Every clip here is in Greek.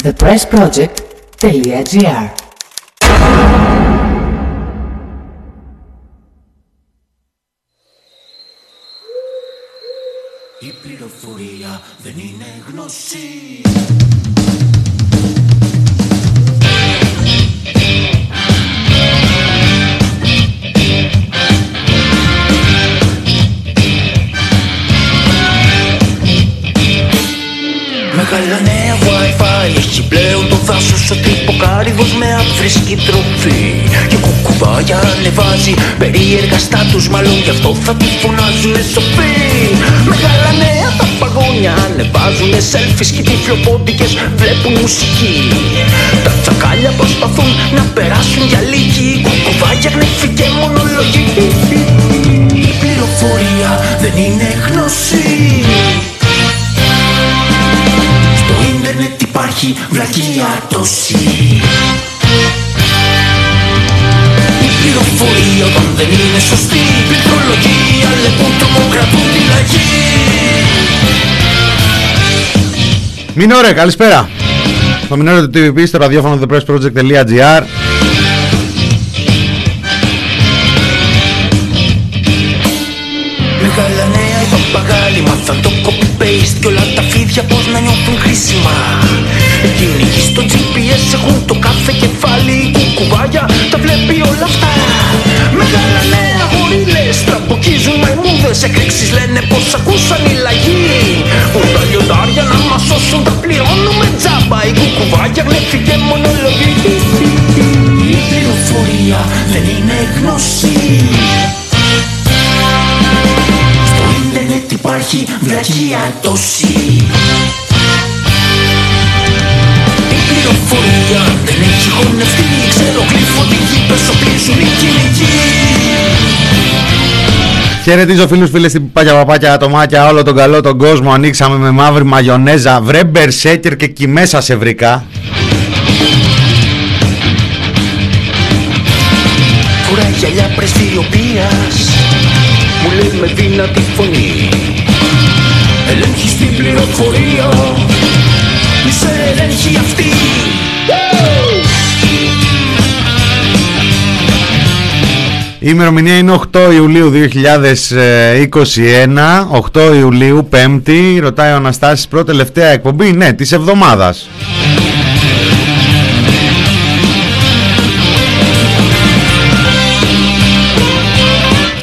thepressproject.gr Η πληροφορία δεν είναι γνώση. Ο τυποκάρυβος με αφρισκή τροφή Και κουκουβάγια ανεβάζει. Περίεργα στάτους μάλλον γι' αυτό θα τη φωνάζουνε σοφοί. Μεγάλα νέα τα παγόνια ανεβάζουνε selfies και τυφλοπόντικες βλέπουν μουσική. Τα τσακάλια προσπαθούν να περάσουν για λίγη κουκουβάγια γνέφη και μονολογική. Η πληροφορία δεν είναι γνώση υπάρχει βλακεία τόση Η πληροφορία όταν δεν είναι σωστή. Η πληκτρολογία λεπούν τρομοκρατούν τη λαγή Μινόρε, καλησπέρα. Το Μινόρε του TVP στο ραδιόφωνο thepressproject.gr νέα οι παπαγάλοι μάθαν το copy-paste Και όλα τα φίδια πως να νιώθουν χρήσιμα. Εκείνοι εκεί στο GPS έχουν το κάθε κεφάλι. Η κουκουβάγια τα βλέπει όλα αυτά. Μεγάλα νέα γορίλες τραμποκίζουν μαϊμούδες Εκρήξεις λένε πως ακούσαν οι λαγοί. Που τα λιοντάρια να μας σώσουν τα πληρώνουμε τζάμπα. Η κουκουβάγια γλέφει και μονολογεί Η πληροφορία δεν είναι γνώση υπάρχει βλακεία τόση. Η πληροφορία δεν έχει χωνευτεί. Ξέρω γλυφωτικοί πεσοπίζουν οι κυνηγοί. Χαιρετίζω φίλους φίλες στην παπάκια παπάκια ατομάκια όλο τον καλό τον κόσμο. Ανοίξαμε με μαύρη μαγιονέζα. Βρε μπερσέκερ και κι μέσα σε βρήκα. Φοράει γυαλιά πρεσβειοποίας. Μου λέει με δύνατη φωνή Ελέγχεις την πληροφορία Μη σε ελέγχει αυτή. Η ημερομηνία είναι 8 Ιουλίου 2021 8 Ιουλίου 5η Ρωτάει ο Αναστάσης πρώτη τελευταία εκπομπή Ναι της εβδομάδας.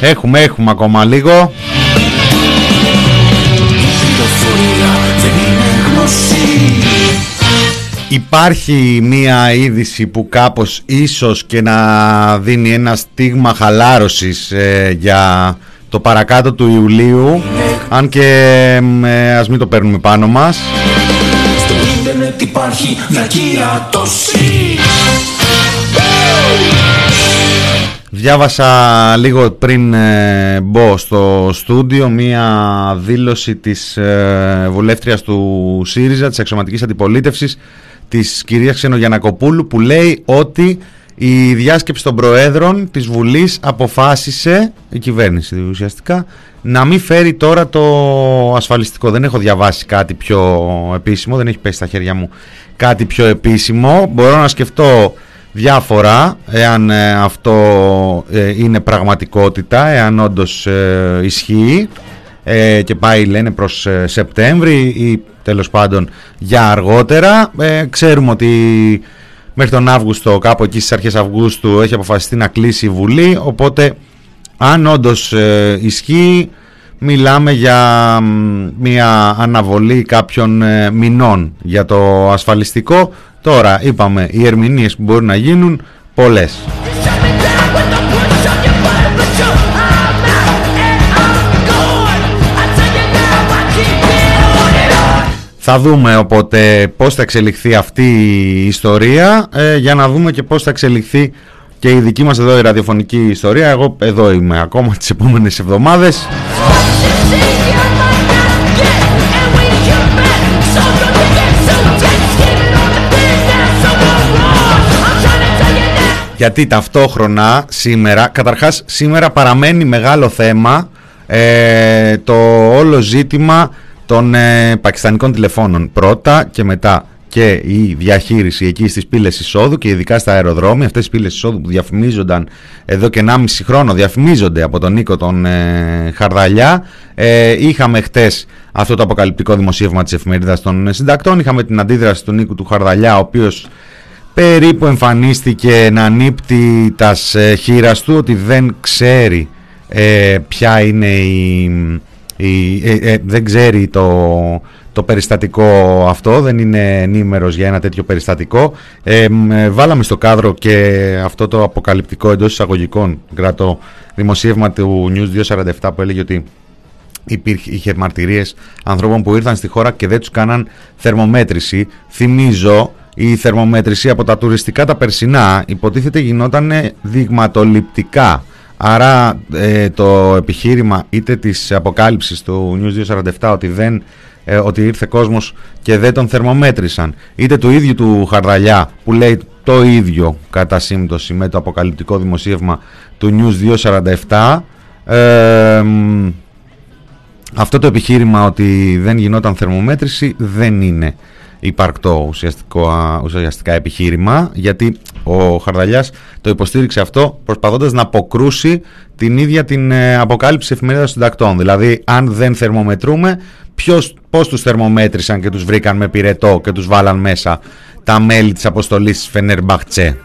Έχουμε έχουμε ακόμα λίγο Πληροφορία δεν είναι γνώση Υπάρχει μία είδηση που κάπως ίσως και να δίνει ένα στίγμα χαλάρωσης ε, για το παρακάτω του Ιουλίου. Αν και ε, ας μην το παίρνουμε πάνω μας. Στο ίντερνετ υπάρχει βλακεία τόση Διάβασα λίγο πριν ε, μπω στο στούντιο μία δήλωση της ε, βουλεύτριας του ΣΥΡΙΖΑ της αξιωματικής αντιπολίτευσης της κυρίας Ξενογιανακοπούλου που λέει ότι η διάσκεψη των Προέδρων της Βουλής αποφάσισε, η κυβέρνηση ουσιαστικά, να μην φέρει τώρα το ασφαλιστικό. Δεν έχω διαβάσει κάτι πιο επίσημο, δεν έχει πέσει στα χέρια μου κάτι πιο επίσημο. Μπορώ να σκεφτώ διάφορα εάν ε, αυτό ε, είναι πραγματικότητα, εάν όντως ε, ισχύει ε, και πάει λένε προς ε, Σεπτέμβρη ή τέλος πάντων για αργότερα. Ε, ξέρουμε ότι μέχρι τον Αύγουστο, κάπου εκεί στις αρχές Αυγούστου έχει αποφασιστεί να κλείσει η Βουλή, οπότε αν όντως ε, ισχύει μιλάμε για μ, μια αναβολή κάποιων ε, μηνών για το ασφαλιστικό. Τώρα είπαμε οι ερμηνείες που μπορούν να γίνουν πολλές. Θα δούμε οπότε πώς θα εξελιχθεί αυτή η ιστορία ε, για να δούμε και πώς θα εξελιχθεί και η δική μας εδώ η ραδιοφωνική ιστορία. Εγώ εδώ είμαι ακόμα τις επόμενες εβδομάδες. Γιατί ταυτόχρονα σήμερα, καταρχάς σήμερα παραμένει μεγάλο θέμα ε, το όλο ζήτημα των ε, πακιστανικών τηλεφώνων πρώτα και μετά και η διαχείριση εκεί στις πύλες εισόδου και ειδικά στα αεροδρόμια, αυτές οι πύλες εισόδου που διαφημίζονταν εδώ και 1,5 χρόνο, διαφημίζονται από τον Νίκο τον ε, Χαρδαλιά. Ε, είχαμε χτες αυτό το αποκαλυπτικό δημοσίευμα της εφημερίδας των συντακτών, είχαμε την αντίδραση του Νίκου του Χαρδαλιά, ο οποίος περίπου εμφανίστηκε να ανύπτει τα χείρας του ότι δεν ξέρει ε, ποια είναι η, η ε, δεν ξέρει το το περιστατικό αυτό, δεν είναι ενήμερος για ένα τέτοιο περιστατικό. Ε, βάλαμε στο κάδρο και αυτό το αποκαλυπτικό εντός εισαγωγικών κρατώ δημοσίευμα του News 247 που έλεγε ότι υπήρχε, είχε μαρτυρίες ανθρώπων που ήρθαν στη χώρα και δεν τους κάναν θερμομέτρηση. Θυμίζω η θερμομέτρηση από τα τουριστικά τα περσινά υποτίθεται γινόταν δειγματοληπτικά. Άρα ε, το επιχείρημα είτε της αποκάλυψης του News 247 ότι δεν ε, ότι ήρθε κόσμος και δεν τον θερμομέτρησαν. Είτε του ίδιου του Χαρδαλιά που λέει το ίδιο κατά σύμπτωση με το αποκαλυπτικό δημοσίευμα του News 247. Ε, αυτό το επιχείρημα ότι δεν γινόταν θερμομέτρηση δεν είναι υπαρκτό ουσιαστικά επιχείρημα γιατί ο Χαρδαλιάς το υποστήριξε αυτό προσπαθώντας να αποκρούσει την ίδια την ε, αποκάλυψη εφημερίδας συντακτών. Δηλαδή αν δεν θερμομετρούμε ποιος, πώς τους θερμομέτρησαν και τους βρήκαν με πυρετό και τους βάλαν μέσα τα μέλη της αποστολής Φενερμπαχτσέ.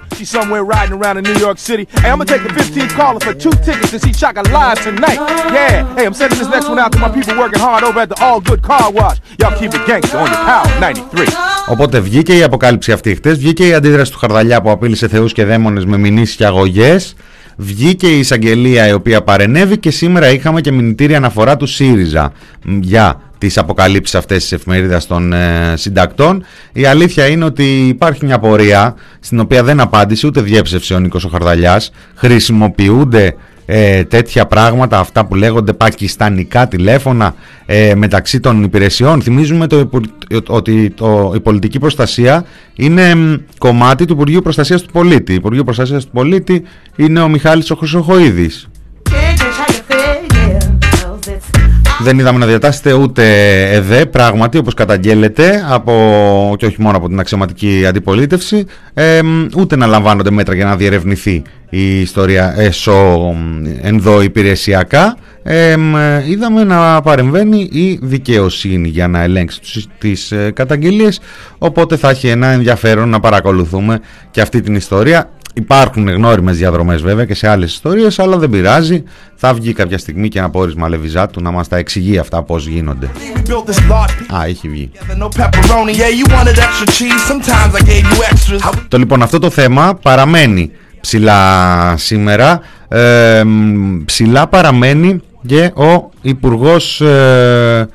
Οπότε βγήκε η αποκάλυψη αυτή χτες, βγήκε η αντίδραση του Χαρδαλιά που απείλησε θεούς και δαίμονες με μηνύσεις και αγωγές, βγήκε η εισαγγελία η οποία παρενέβη και σήμερα είχαμε και μηνυτήρια αναφορά του ΣΥΡΙΖΑ για τις αποκαλύψεις αυτές της εφημερίδας των ε, συντακτών. Η αλήθεια είναι ότι υπάρχει μια πορεία στην οποία δεν απάντησε ούτε διέψευσε ο Νίκος ο Χαρδαλιάς. Χρησιμοποιούνται ε, τέτοια πράγματα, αυτά που λέγονται πακιστανικά τηλέφωνα ε, μεταξύ των υπηρεσιών. Θυμίζουμε το, ότι το, η πολιτική προστασία είναι κομμάτι του Υπουργείου Προστασίας του Πολίτη. Υπουργείο Προστασίας του Πολίτη είναι ο Μιχάλης ο Δεν είδαμε να διατάσσεται ούτε ΕΔΕ, πράγματι, όπως καταγγέλλεται, από, και όχι μόνο από την αξιωματική αντιπολίτευση, ε, ούτε να λαμβάνονται μέτρα για να διερευνηθεί η ιστορία έσω ενδοϊπηρεσιακά. Ε, είδαμε να παρεμβαίνει η δικαιοσύνη για να ελέγξει τις ε, καταγγελίες, οπότε θα έχει ένα ενδιαφέρον να παρακολουθούμε και αυτή την ιστορία. Υπάρχουν γνώριμες διαδρομές βέβαια και σε άλλες ιστορίες, αλλά δεν πειράζει. Θα βγει κάποια στιγμή και ένα πόρισμα Λεβιζάτου να μας τα εξηγεί αυτά πώς γίνονται. Α, έχει βγει. Το λοιπόν αυτό το θέμα παραμένει ψηλά σήμερα. Ε, ψηλά παραμένει και ο Υπουργός ε,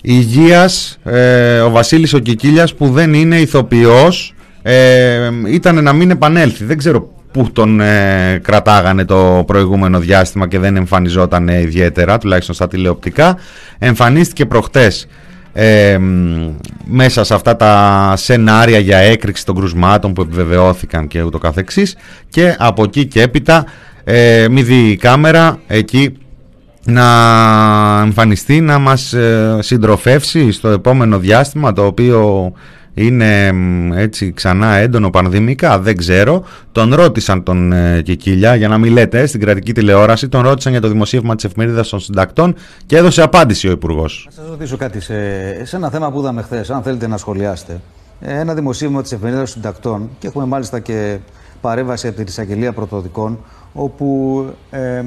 Υγείας, ε, ο Βασίλης ο που δεν είναι ηθοποιός ε, ήταν να μην επανέλθει. Δεν ξέρω πού τον ε, κρατάγανε το προηγούμενο διάστημα και δεν εμφανιζόταν ιδιαίτερα, τουλάχιστον στα τηλεοπτικά. Εμφανίστηκε προχτές ε, μέσα σε αυτά τα σενάρια για έκρηξη των κρουσμάτων που επιβεβαιώθηκαν και ούτω καθεξής και από εκεί και έπειτα ε, μη δει η κάμερα εκεί να εμφανιστεί να μας ε, συντροφεύσει στο επόμενο διάστημα το οποίο είναι έτσι ξανά έντονο πανδημικά, δεν ξέρω. Τον ρώτησαν τον ε, Κικίλια, για να μην λέτε, στην κρατική τηλεόραση, τον ρώτησαν για το δημοσίευμα της εφημερίδας των συντακτών και έδωσε απάντηση ο Υπουργός. Να σας ρωτήσω κάτι σε, σε ένα θέμα που είδαμε χθες, αν θέλετε να σχολιάσετε. Ε, ένα δημοσίευμα της εφημερίδας των συντακτών και έχουμε μάλιστα και παρέμβαση από την εισαγγελία πρωτοδικών, όπου ε,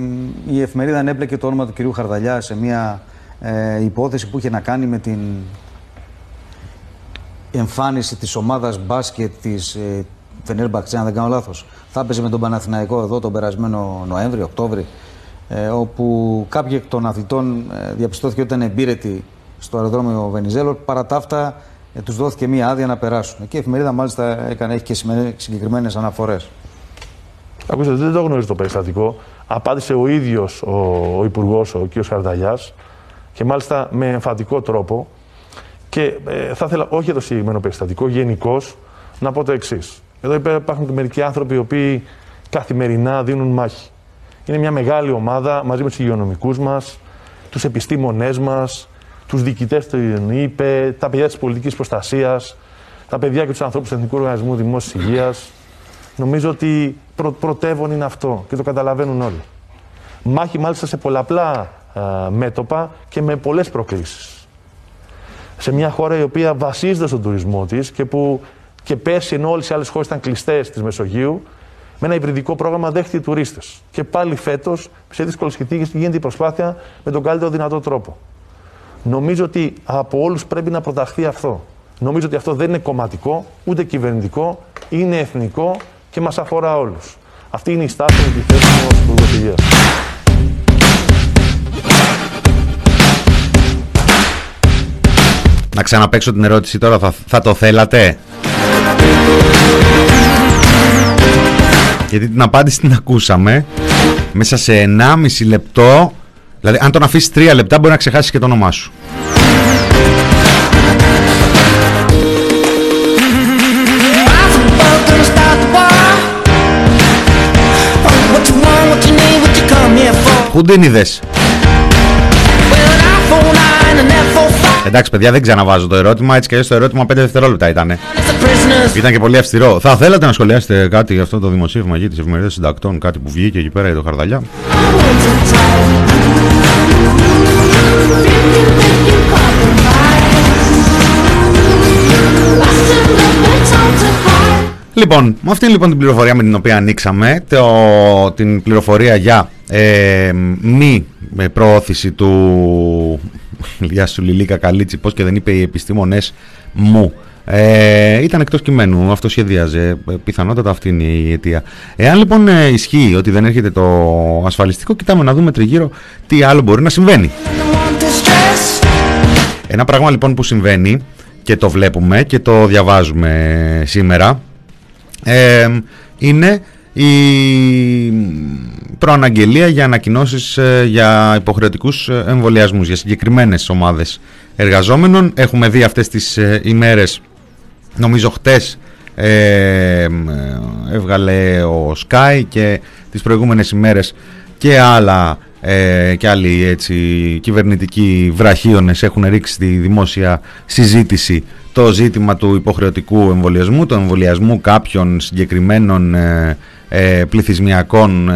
η εφημερίδα ανέπλεκε το όνομα του κυρίου Χαρδαλιά σε μια ε, υπόθεση που είχε να κάνει με την εμφάνιση της ομάδας μπάσκετ της ε, Φενέρμπαξ, αν δεν κάνω λάθος. Θα έπαιζε με τον Παναθηναϊκό εδώ τον περασμένο Νοέμβρη, Οκτώβρη, ε, όπου κάποιοι εκ των αθλητών ε, διαπιστώθηκε ότι ήταν εμπείρετοι στο αεροδρόμιο Βενιζέλο. Παρά τα αυτά, ε, τους δόθηκε μία άδεια να περάσουν. Και η εφημερίδα μάλιστα έκανε, έχει και συγκεκριμένες αναφορές. Ακούστε, δεν το γνωρίζει το περιστατικό. Απάντησε ο ίδιος ο, ο υπουργός, ο κ. Χαρδαλιάς, και μάλιστα με εμφαντικό τρόπο και ε, θα ήθελα, όχι το συγκεκριμένο περιστατικό, γενικώς να πω το εξής. Εδώ υπάρχουν και μερικοί άνθρωποι οι οποίοι καθημερινά δίνουν μάχη. Είναι μια μεγάλη ομάδα μαζί με τους υγειονομικούς μας, τους επιστήμονές μας, τους διοικητές του ΙΠΕ, τα παιδιά της πολιτικής προστασίας, τα παιδιά και τους ανθρώπους του Εθνικού Οργανισμού Δημόσιας Υγείας. Νομίζω ότι πρω, πρωτεύον είναι αυτό και το καταλαβαίνουν όλοι. Μάχη μάλιστα σε πολλαπλά α, μέτωπα και με πολλές προκλήσεις. Σε μια χώρα η οποία βασίζεται στον τουρισμό της και που και πέρσι ενώ όλες οι άλλες χώρες ήταν κλειστές της Μεσογείου, με ένα υβριδικό πρόγραμμα δέχτηκε τουρίστες. Και πάλι φέτος, σε δύσκολες συνθήκες, γίνεται η προσπάθεια με τον καλύτερο δυνατό τρόπο. Νομίζω ότι από όλους πρέπει να προταχθεί αυτό. Νομίζω ότι αυτό δεν είναι κομματικό, ούτε κυβερνητικό, είναι εθνικό και μας αφορά όλους. Αυτή είναι η στάση με τη θέση μου ως Υπουργός Να ξαναπέξω την ερώτηση τώρα, θα, θα το θέλατε; Γιατί την απάντηση την ακούσαμε μέσα σε 1,5 λεπτό. Δηλαδή, αν τον αφήσεις 3 λεπτά, μπορεί να ξεχάσεις και το όνομά σου. Πού την είδες; Εντάξει, παιδιά, δεν ξαναβάζω το ερώτημα. Έτσι και το ερώτημα 5 δευτερόλεπτα ήταν. Ήταν και πολύ αυστηρό. Θα θέλατε να σχολιάσετε κάτι για αυτό το δημοσίευμα για τι εφημερίδε συντακτών, κάτι που βγήκε εκεί πέρα για το Χαρδαλιά; Λοιπόν, με αυτήν λοιπόν την πληροφορία με την οποία ανοίξαμε, το, την πληροφορία για ε, μη με προώθηση του Γεια σου Λιλίκα Καλίτσι, πώς και δεν είπε οι επιστήμονες μου. Ε, ήταν εκτός κειμένου, αυτό σχεδίαζε. Ε, πιθανότατα αυτή είναι η αιτία. Εάν λοιπόν ε, ισχύει ότι δεν έρχεται το ασφαλιστικό, κοιτάμε να δούμε τριγύρω τι άλλο μπορεί να συμβαίνει. Ένα πράγμα λοιπόν που συμβαίνει και το βλέπουμε και το διαβάζουμε σήμερα ε, είναι η προαναγγελία για ανακοινώσεις ε, για υποχρεωτικούς ε, εμβολιασμούς για συγκεκριμένες ομάδες εργαζόμενων. Έχουμε δει αυτές τις ε, ημέρες, νομίζω χτες έβγαλε ο Sky και τις προηγούμενες ημέρες και άλλα ε, και άλλοι έτσι, κυβερνητικοί βραχίονες έχουν ρίξει στη δημόσια συζήτηση το ζήτημα του υποχρεωτικού εμβολιασμού, του εμβολιασμού κάποιων συγκεκριμένων ε, πληθυσμιακών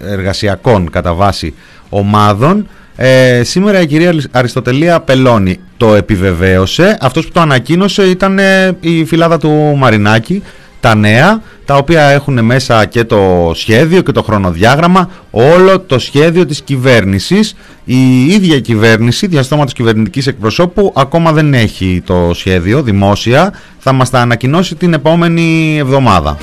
εργασιακών κατά βάση ομάδων. Ε, σήμερα η κυρία Αριστοτελία Πελώνη το επιβεβαίωσε. Αυτός που το ανακοίνωσε ήταν ε, η φυλάδα του Μαρινάκη τα νέα τα οποία έχουν μέσα και το σχέδιο και το χρονοδιάγραμμα όλο το σχέδιο της κυβέρνησης. Η ίδια κυβέρνηση διαστόματος κυβερνητικής εκπροσώπου ακόμα δεν έχει το σχέδιο δημόσια. Θα μας τα ανακοινώσει την επόμενη εβδομάδα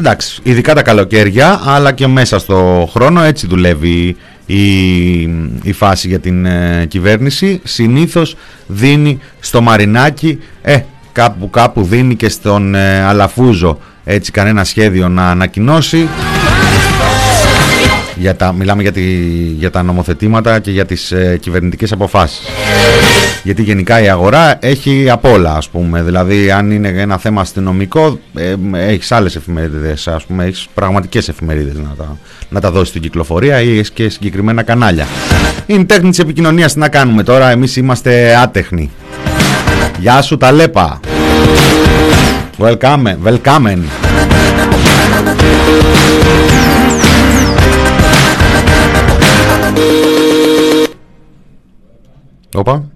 Εντάξει, ειδικά τα καλοκαίρια, αλλά και μέσα στο χρόνο έτσι δουλεύει η, η φάση για την ε, κυβέρνηση. Συνήθως δίνει στο Μαρινάκι, ε, κάπου κάπου δίνει και στον ε, Αλαφούζο έτσι κανένα σχέδιο να ανακοινώσει. Για τα, μιλάμε για, τη, για τα νομοθετήματα και για τις ε, κυβερνητικές αποφάσεις. Γιατί γενικά η αγορά έχει απ' όλα, ας πούμε. Δηλαδή, αν είναι ένα θέμα αστυνομικό, ε, έχεις άλλες εφημερίδες, ας πούμε, έχεις πραγματικές εφημερίδες να τα, να τα δώσεις στην κυκλοφορία ή έχεις και συγκεκριμένα κανάλια. Είναι τέχνη της επικοινωνίας. Τι να κάνουμε τώρα, εμείς είμαστε άτεχνοι. Γεια σου, τα λέπα. Welcome, welcome. Όπα.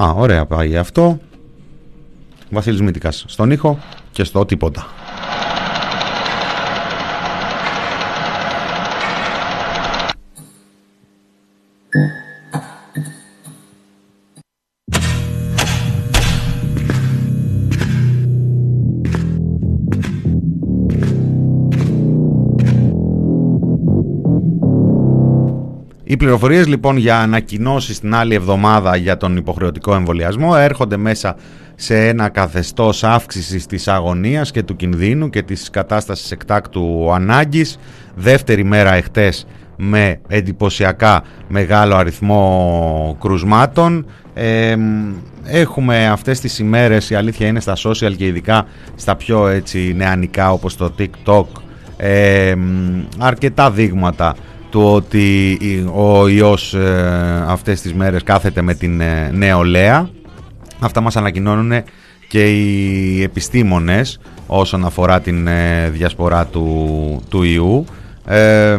Α, ωραία πάει αυτό. Βασίλης Μήτικας στον ήχο και στο τίποτα. Οι πληροφορίες λοιπόν για ανακοινώσεις την άλλη εβδομάδα για τον υποχρεωτικό εμβολιασμό έρχονται μέσα σε ένα καθεστώς αύξησης της αγωνίας και του κινδύνου και της κατάστασης εκτάκτου ανάγκης. Δεύτερη μέρα εχθές με εντυπωσιακά μεγάλο αριθμό κρουσμάτων. έχουμε αυτές τις ημέρες, η αλήθεια είναι στα social και ειδικά στα πιο έτσι νεανικά όπως το TikTok, αρκετά δείγματα του ότι ο ιός ε, αυτές τις μέρες κάθεται με την ε, νεολαία. Αυτά μας ανακοινώνουν και οι επιστήμονες όσον αφορά την ε, διασπορά του, του ιού. Ε,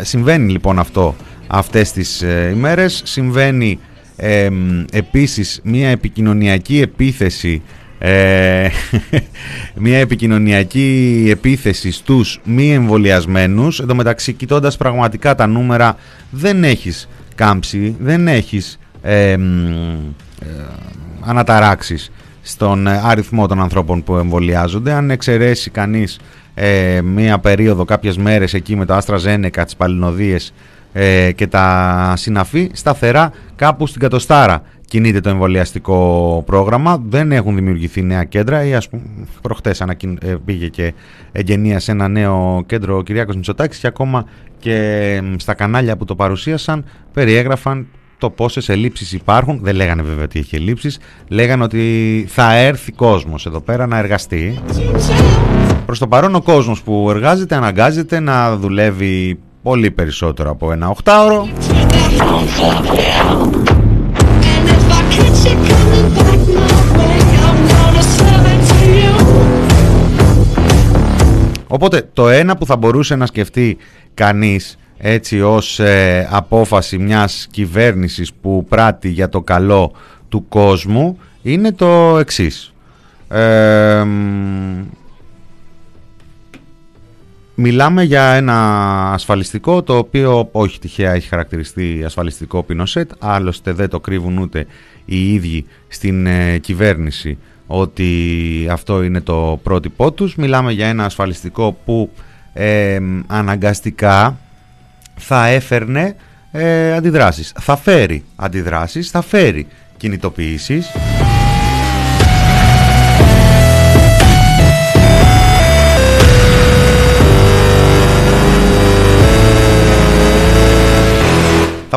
συμβαίνει λοιπόν αυτό αυτές τις ε, ημέρες. Συμβαίνει ε, επίσης μια επικοινωνιακή επίθεση ε, μια επικοινωνιακή επίθεση στους μη εμβολιασμένους. Εδώ μεταξύ κοιτώντας πραγματικά τα νούμερα δεν έχεις κάμψη δεν έχεις ε, ε, αναταράξεις στον αριθμό των ανθρώπων που εμβολιάζονται. Αν εξαιρέσει κανείς ε, μία περίοδο κάποιες μέρες εκεί με το Άστρα Ζένεκα τις παλινοδίες ε, και τα συναφή σταθερά κάπου στην κατοστάρα κινείται το εμβολιαστικό πρόγραμμα. Δεν έχουν δημιουργηθεί νέα κέντρα ή ας πούμε προχτές ανακοιν... Ε, πήγε και σε ένα νέο κέντρο ο Κυριάκος Μητσοτάκης και ακόμα και στα κανάλια που το παρουσίασαν περιέγραφαν το πόσες ελλείψεις υπάρχουν. Δεν λέγανε βέβαια ότι έχει ελλείψεις. Λέγανε ότι θα έρθει κόσμος εδώ πέρα να εργαστεί. Προς το παρόν ο κόσμος που εργάζεται αναγκάζεται να δουλεύει πολύ περισσότερο από ένα οχτάωρο. Οπότε το ένα που θα μπορούσε να σκεφτεί κανείς έτσι ως ε, απόφαση μιας κυβέρνησης που πράττει για το καλό του κόσμου είναι το εξής. Μιλάμε για ένα ασφαλιστικό το οποίο όχι τυχαία έχει χαρακτηριστεί ασφαλιστικό Πινοσέτ άλλωστε δεν το κρύβουν ούτε οι ίδιοι στην ε, κυβέρνηση ότι αυτό είναι το πρότυπό τους. Μιλάμε για ένα ασφαλιστικό που ε, αναγκαστικά θα έφερνε ε, αντιδράσεις. Θα φέρει αντιδράσεις, θα φέρει κινητοποιήσεις.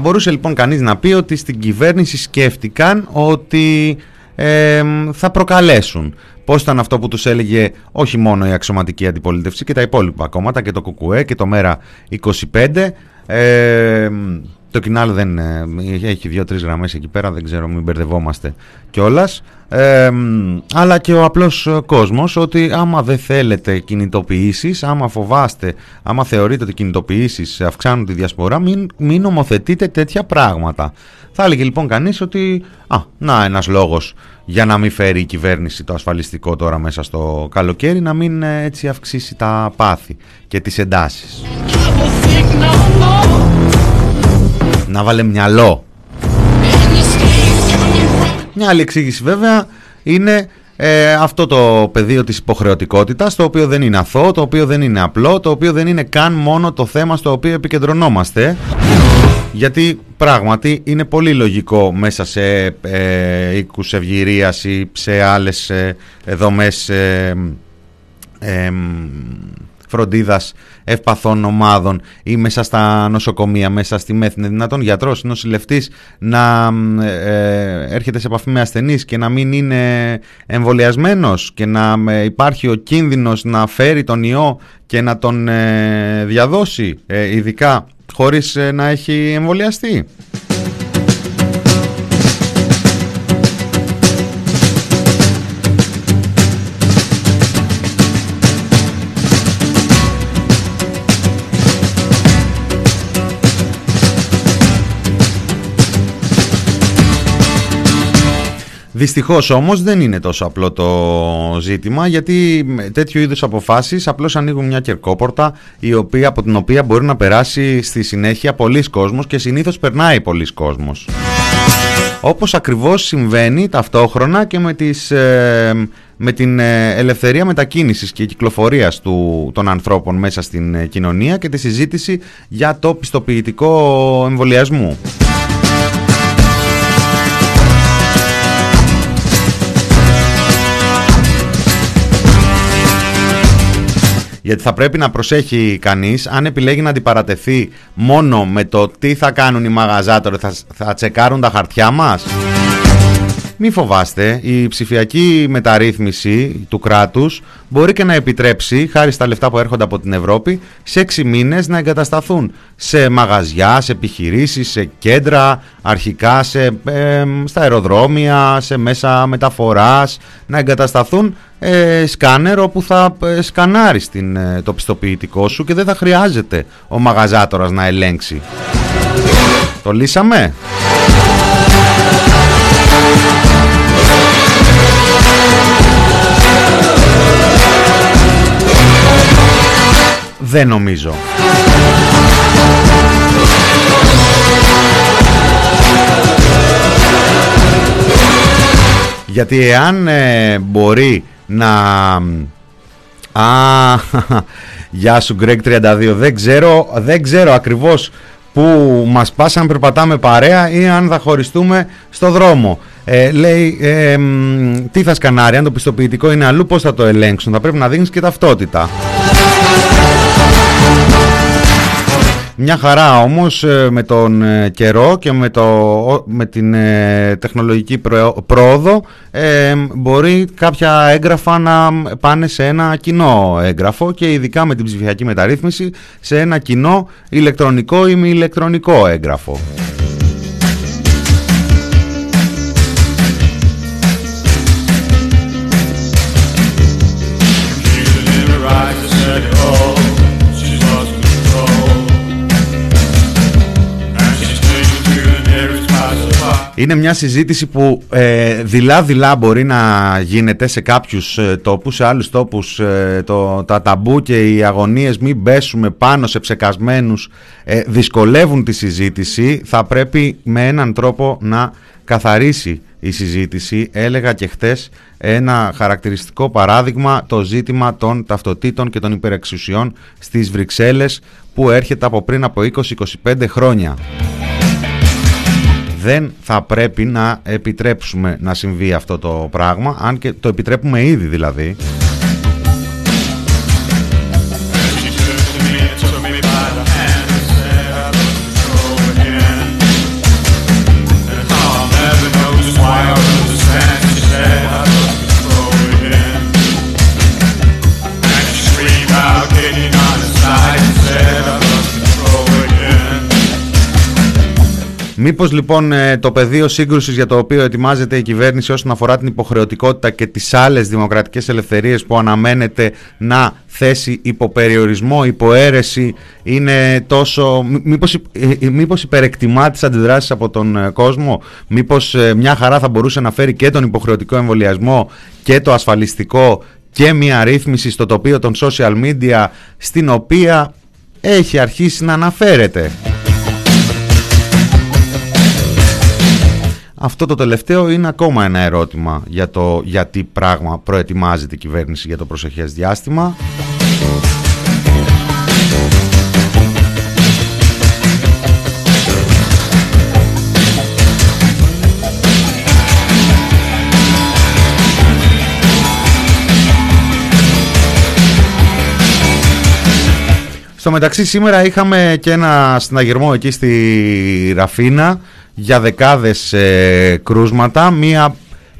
Μπορούσε λοιπόν κανείς να πει ότι στην κυβέρνηση σκέφτηκαν ότι θα προκαλέσουν. Πώς ήταν αυτό που τους έλεγε όχι μόνο η αξιωματική αντιπολίτευση και τα υπόλοιπα κόμματα και το ΚΚΕ και το ΜΕΡΑ 25 ε, το κοινάλ δεν ε, έχει δύο-τρεις γραμμές εκεί πέρα, δεν ξέρω, μην μπερδευόμαστε κιόλας. Ε, αλλά και ο απλός κόσμος ότι άμα δεν θέλετε κινητοποιήσεις, άμα φοβάστε, άμα θεωρείτε ότι κινητοποιήσεις αυξάνουν τη διασπορά, μην, μην νομοθετείτε τέτοια πράγματα. Θα έλεγε λοιπόν κανείς ότι, α, να ένας λόγος για να μην φέρει η κυβέρνηση το ασφαλιστικό τώρα μέσα στο καλοκαίρι, να μην ε, έτσι αυξήσει τα πάθη και τις εντάσεις. Να βάλε μυαλό. Μια άλλη εξήγηση βέβαια είναι ε, αυτό το πεδίο της υποχρεωτικότητας το οποίο δεν είναι αθώο, το οποίο δεν είναι απλό, το οποίο δεν είναι καν μόνο το θέμα στο οποίο επικεντρωνόμαστε γιατί πράγματι είναι πολύ λογικό μέσα σε ε, οίκους ευγυρίας ή σε άλλες ε, δομές ε, ε, φροντίδας ευπαθών ομάδων ή μέσα στα νοσοκομεία, μέσα στη ΜΕΘ. Είναι δυνατόν γιατρός, νοσηλευτής να ε, έρχεται σε επαφή με ασθενείς και να μην είναι εμβολιασμένος και να ε, υπάρχει ο κίνδυνος να φέρει τον ιό και να τον ε, διαδώσει, ειδικά χωρίς να έχει εμβολιαστεί. Δυστυχώς όμως δεν είναι τόσο απλό το ζήτημα γιατί τέτοιου είδους αποφάσεις απλώς ανοίγουν μια κερκόπορτα η οποία, από την οποία μπορεί να περάσει στη συνέχεια πολλοί κόσμος και συνήθως περνάει πολλοί κόσμος. Όπως ακριβώς συμβαίνει ταυτόχρονα και με, τις, ε, με την ε, ελευθερία μετακίνησης και κυκλοφορίας του, των ανθρώπων μέσα στην ε, κοινωνία και τη συζήτηση για το πιστοποιητικό εμβολιασμού. Γιατί θα πρέπει να προσέχει κανείς αν επιλέγει να αντιπαρατεθεί μόνο με το τι θα κάνουν οι μαγαζάτορες, θα, θα τσεκάρουν τα χαρτιά μας; Μη φοβάστε, η ψηφιακή μεταρρύθμιση του κράτους μπορεί και να επιτρέψει, χάρη στα λεφτά που έρχονται από την Ευρώπη, σε έξι μήνες να εγκατασταθούν σε μαγαζιά, σε επιχειρήσεις, σε κέντρα, αρχικά σε, ε, στα αεροδρόμια, σε μέσα μεταφοράς, να εγκατασταθούν ε, σκάνερ όπου θα ε, σκανάρει ε, το πιστοποιητικό σου και δεν θα χρειάζεται ο μαγαζάτορας να ελέγξει. Το λύσαμε; Δεν νομίζω. Γιατί εάν ε, μπορεί να... Α, γεια σου Greg 32. Δεν ξέρω, δεν ξέρω ακριβώς που μας πας αν περπατάμε παρέα ή αν θα χωριστούμε στο δρόμο. Ε, λέει, ε, τι θα σκανάρει, αν το πιστοποιητικό είναι αλλού, πώς θα το ελέγξουν; Θα πρέπει να δίνεις και ταυτότητα. Μια χαρά όμως ε, με τον ε, καιρό και με, το, με την ε, τεχνολογική πρόοδο μπορεί κάποια έγγραφα να πάνε σε ένα κοινό έγγραφο και ειδικά με την ψηφιακή μεταρρύθμιση σε ένα κοινό ηλεκτρονικό ή μη ηλεκτρονικό έγγραφο. Είναι μια συζήτηση που ε, δειλά-δειλά μπορεί να γίνεται σε κάποιους ε, τόπους, σε άλλους τόπους ε, το, τα ταμπού και οι αγωνίες μην μπέσουμε πάνω σε ψεκασμένους ε, δυσκολεύουν τη συζήτηση. Θα πρέπει με έναν τρόπο να καθαρίσει η συζήτηση. Έλεγα και χτες ένα χαρακτηριστικό παράδειγμα το ζήτημα των ταυτοτήτων και των υπερεξουσιών στις Βρυξέλλες που έρχεται από πριν από 20-25 χρόνια δεν θα πρέπει να επιτρέψουμε να συμβεί αυτό το πράγμα, αν και το επιτρέπουμε ήδη δηλαδή. Μήπως λοιπόν ε, το πεδίο σύγκρουσης για το οποίο ετοιμάζεται η κυβέρνηση όσον αφορά την υποχρεωτικότητα και τις άλλες δημοκρατικές ελευθερίες που αναμένεται να θέσει υποπεριορισμό, υποαίρεση είναι τόσο... Μήπως, ε, ε, μήπως υπερεκτιμά τις αντιδράσεις από τον κόσμο, μήπως μια χαρά θα μπορούσε να φέρει και τον υποχρεωτικό εμβολιασμό και το ασφαλιστικό και μια ρύθμιση στο τοπίο των social media στην οποία έχει αρχίσει να αναφέρεται; Αυτό το τελευταίο είναι ακόμα ένα ερώτημα για το γιατί πράγμα προετοιμάζεται η κυβέρνηση για το προσεχές διάστημα. Στο μεταξύ σήμερα είχαμε και ένα συναγερμό εκεί στη Ραφίνα για δεκάδες ε, κρούσματα, μία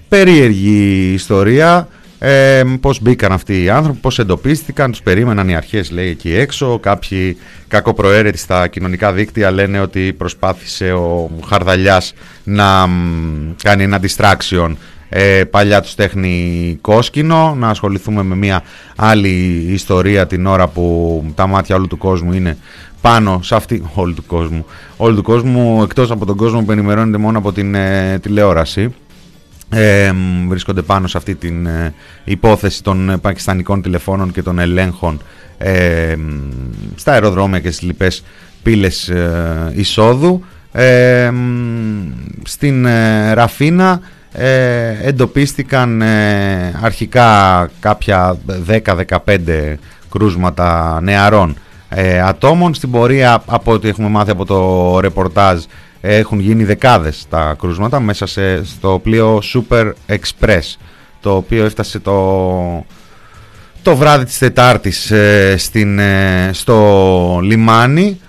περίεργη ιστορία. Ε, πώς μπήκαν αυτοί οι άνθρωποι, πώς εντοπίστηκαν, τους περίμεναν οι αρχές λέει εκεί έξω, κάποιοι κακοπροαίρετοι στα κοινωνικά δίκτυα λένε ότι προσπάθησε ο Χαρδαλιάς να κάνει ένα distraction ε, παλιά τους τέχνη κόσκινο, να ασχοληθούμε με μια άλλη ιστορία την ώρα που τα μάτια όλου του κόσμου είναι πάνω σε αυτή όλου του κόσμου. Όλου του κόσμου εκτός από τον κόσμο που ενημερώνεται μόνο από την ε, τηλεόραση. Ε, βρίσκονται πάνω σε αυτή την ε, υπόθεση των ε, πακιστανικών τηλεφώνων και των ελέγχων ε, στα αεροδρόμια και στις λοιπές πύλες εισόδου. Στην Ραφίνα εντοπίστηκαν αρχικά κάποια 10-15 κρούσματα νεαρών ε, ατόμων. Στην πορεία, από ό,τι έχουμε μάθει από το ρεπορτάζ, έχουν γίνει δεκάδες τα κρούσματα μέσα σε, στο πλοίο Super Express, το οποίο έφτασε το, το βράδυ της Τετάρτης ε, στην, ε, στο λιμάνι.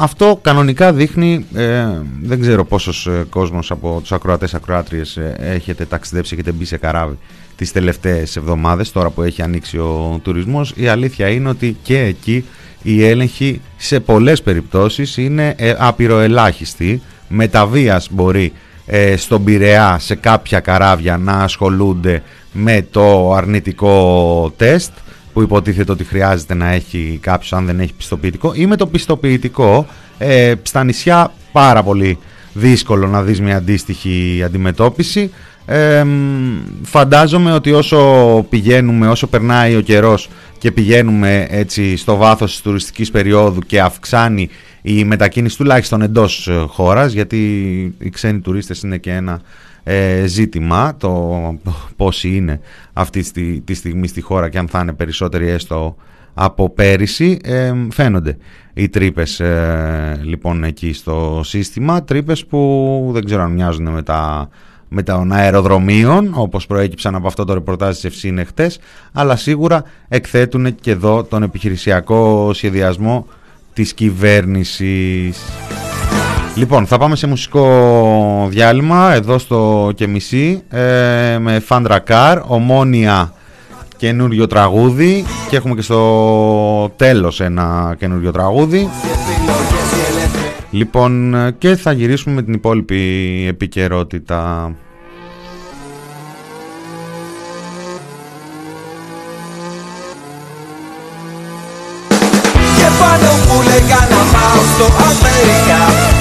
Αυτό κανονικά δείχνει, ε, δεν ξέρω πόσος ε, κόσμος από τους ακροατές ακροάτριες ε, έχετε ταξιδέψει, έχετε μπει σε καράβι τις τελευταίες εβδομάδες, τώρα που έχει ανοίξει ο τουρισμός. Η αλήθεια είναι ότι και εκεί η έλεγχη σε πολλές περιπτώσεις είναι ε, απειροελάχιστη. Μεταβίας μπορεί ε, στον Πειραιά σε κάποια καράβια να ασχολούνται με το αρνητικό τεστ που υποτίθεται ότι χρειάζεται να έχει κάποιος αν δεν έχει πιστοποιητικό ή με το πιστοποιητικό ε, στα νησιά πάρα πολύ δύσκολο να δεις μια αντίστοιχη αντιμετώπιση. Ε, φαντάζομαι ότι όσο πηγαίνουμε, όσο περνάει ο καιρός και πηγαίνουμε έτσι στο βάθος της τουριστικής περίοδου και αυξάνει η μετακίνηση τουλάχιστον εντός χώρας γιατί οι ξένοι τουρίστες είναι και ένα ε, ζήτημα το πόσοι είναι αυτή τη στιγμή στη χώρα και αν θα είναι περισσότεροι έστω από πέρυσι ε, φαίνονται οι τρύπες ε, λοιπόν εκεί στο σύστημα τρύπες που δεν ξέρω αν μοιάζουν με τα με των αεροδρομίων όπως προέκυψαν από αυτό το ρεπορτάζ της Ευσύνε χτες αλλά σίγουρα εκθέτουν και εδώ τον επιχειρησιακό σχεδιασμό της κυβέρνησης. Λοιπόν, θα πάμε σε μουσικό διάλειμμα εδώ στο Κεμισή ε, με Φάντρα Καρ, ομόνια καινούριο τραγούδι και έχουμε και στο τέλος ένα καινούριο τραγούδι. Λοιπόν, και θα γυρίσουμε με την υπόλοιπη επικαιρότητα. Και πάνω που λέγα να πάω στο Αμερικά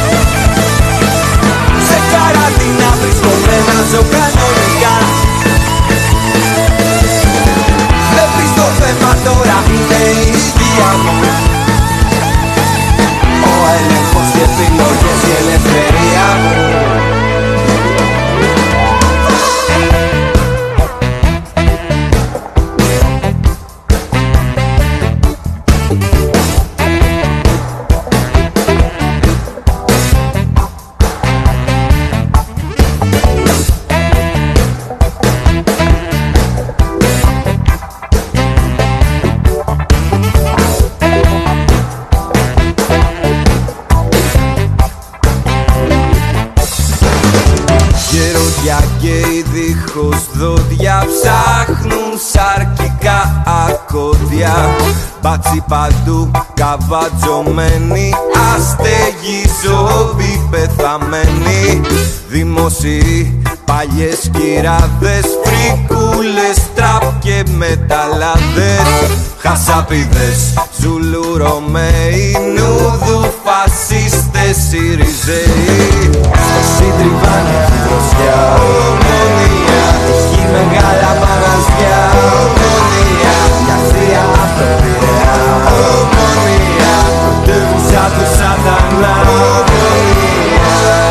βρισκομένα ζω κανονικά Βλέπεις το θέμα τώρα είναι κυράδες φρικούλες τραπ και μεταλλάδες Χασαπίδες, Ζουλού, Ρωμαίοι, Νούδου, φασίστες, Συριζέοι Στο συντριβάνι τη δροσιά Ομονία, η μεγάλα μαγαζιά Ομονία, η Ασία από το Πειραιά Ομονία, πρωτεύουσα του σατανά Ομονία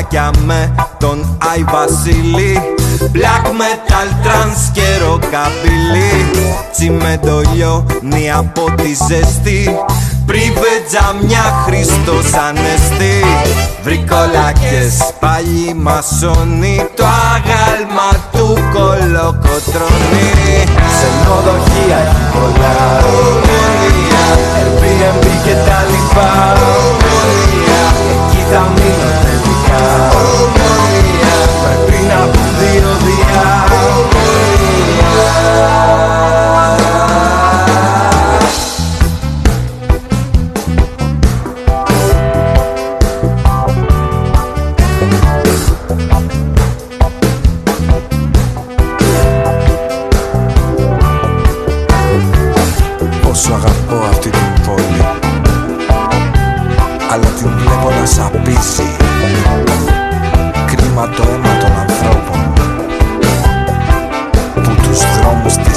μαλάκια με τον Άι Βασίλη. Black metal, trans και ροκαμπιλί Τσιμέντο λιώνει από τη ζεστή Πρίβε τζαμιά Χριστός ανεστή Βρικολάκες πάλι μασόνι. Το άγαλμα του κολοκοτρώνει. Σε νοδοχεία έχει πολλά. Ελπίρεμπη και τα λοιπά. Εκεί θα μείνω αγαπώ αυτή την πόλη Αλλά την βλέπω να σαπίσει αίμα το αίμα των ανθρώπων που τους δρόμους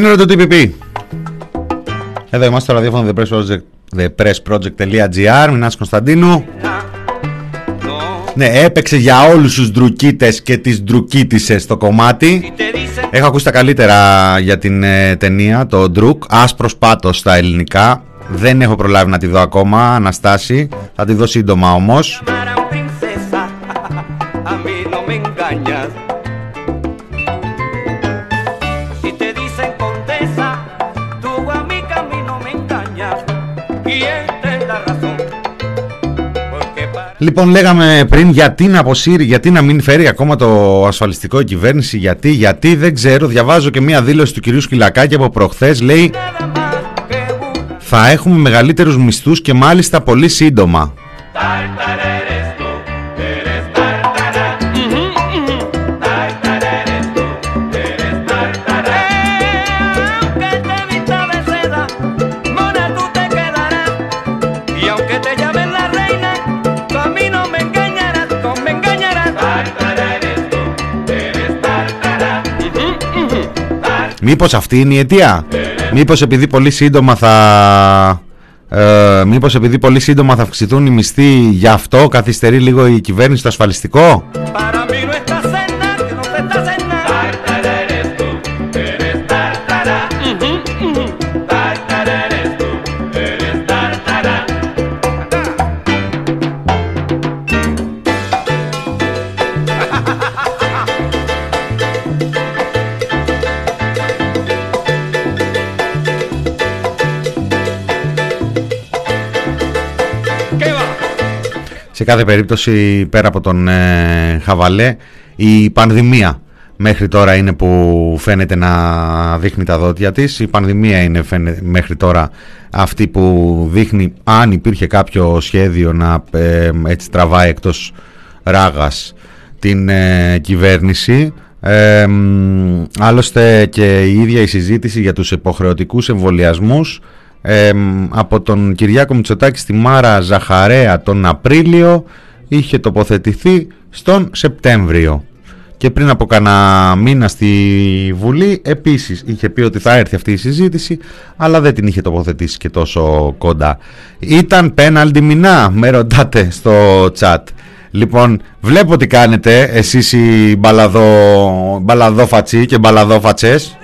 Μην το TPP. Εδώ είμαστε στο ραδιόφωνο thepressproject.gr Μινάς Κωνσταντίνου. Ναι, έπαιξε για όλους τους ντρουκίτες και τις ντρουκίτισες το κομμάτι. Έχω ακούσει τα καλύτερα για την ε, ταινία, το ντρουκ. Άσπρος πάτος στα ελληνικά. Δεν έχω προλάβει να τη δω ακόμα, Αναστάση. Θα τη δω σύντομα όμως. Λοιπόν, λέγαμε πριν γιατί να αποσύρει, γιατί να μην φέρει ακόμα το ασφαλιστικό η κυβέρνηση, γιατί, γιατί δεν ξέρω. Διαβάζω και μία δήλωση του κυρίου Σκυλακάκη από προχθές, λέει θα έχουμε μεγαλύτερους μισθούς και μάλιστα πολύ σύντομα. Μήπως αυτή είναι η αιτία; Μήπως επειδή πολύ σύντομα θα... Ε, μήπως επειδή πολύ σύντομα θα αυξηθούν οι μισθοί γι' αυτό καθυστερεί λίγο η κυβέρνηση το ασφαλιστικό; Κάθε περίπτωση πέρα από τον ε, Χαβαλέ η πανδημία μέχρι τώρα είναι που φαίνεται να δείχνει τα δόντια της. Η πανδημία είναι φαίνε- μέχρι τώρα αυτή που δείχνει αν υπήρχε κάποιο σχέδιο να ε, έτσι τραβάει εκτός ράγας την ε, κυβέρνηση. Ε, μ, άλλωστε και η ίδια η συζήτηση για τους υποχρεωτικούς εμβολιασμούς ε, μ, από τον Κυριάκο Μητσοτάκη στη Μάρα Ζαχαρέα τον Απρίλιο είχε τοποθετηθεί στον Σεπτέμβριο και πριν από κανένα μήνα στη Βουλή επίσης είχε πει ότι θα έρθει αυτή η συζήτηση αλλά δεν την είχε τοποθετήσει και τόσο κοντά. Ήταν πέναλτι μηνά με ρωτάτε στο chat. Λοιπόν, βλέπω τι κάνετε εσείς οι μπαλαδό, μπαλαδόφατσοι και μπαλαδόφατσες.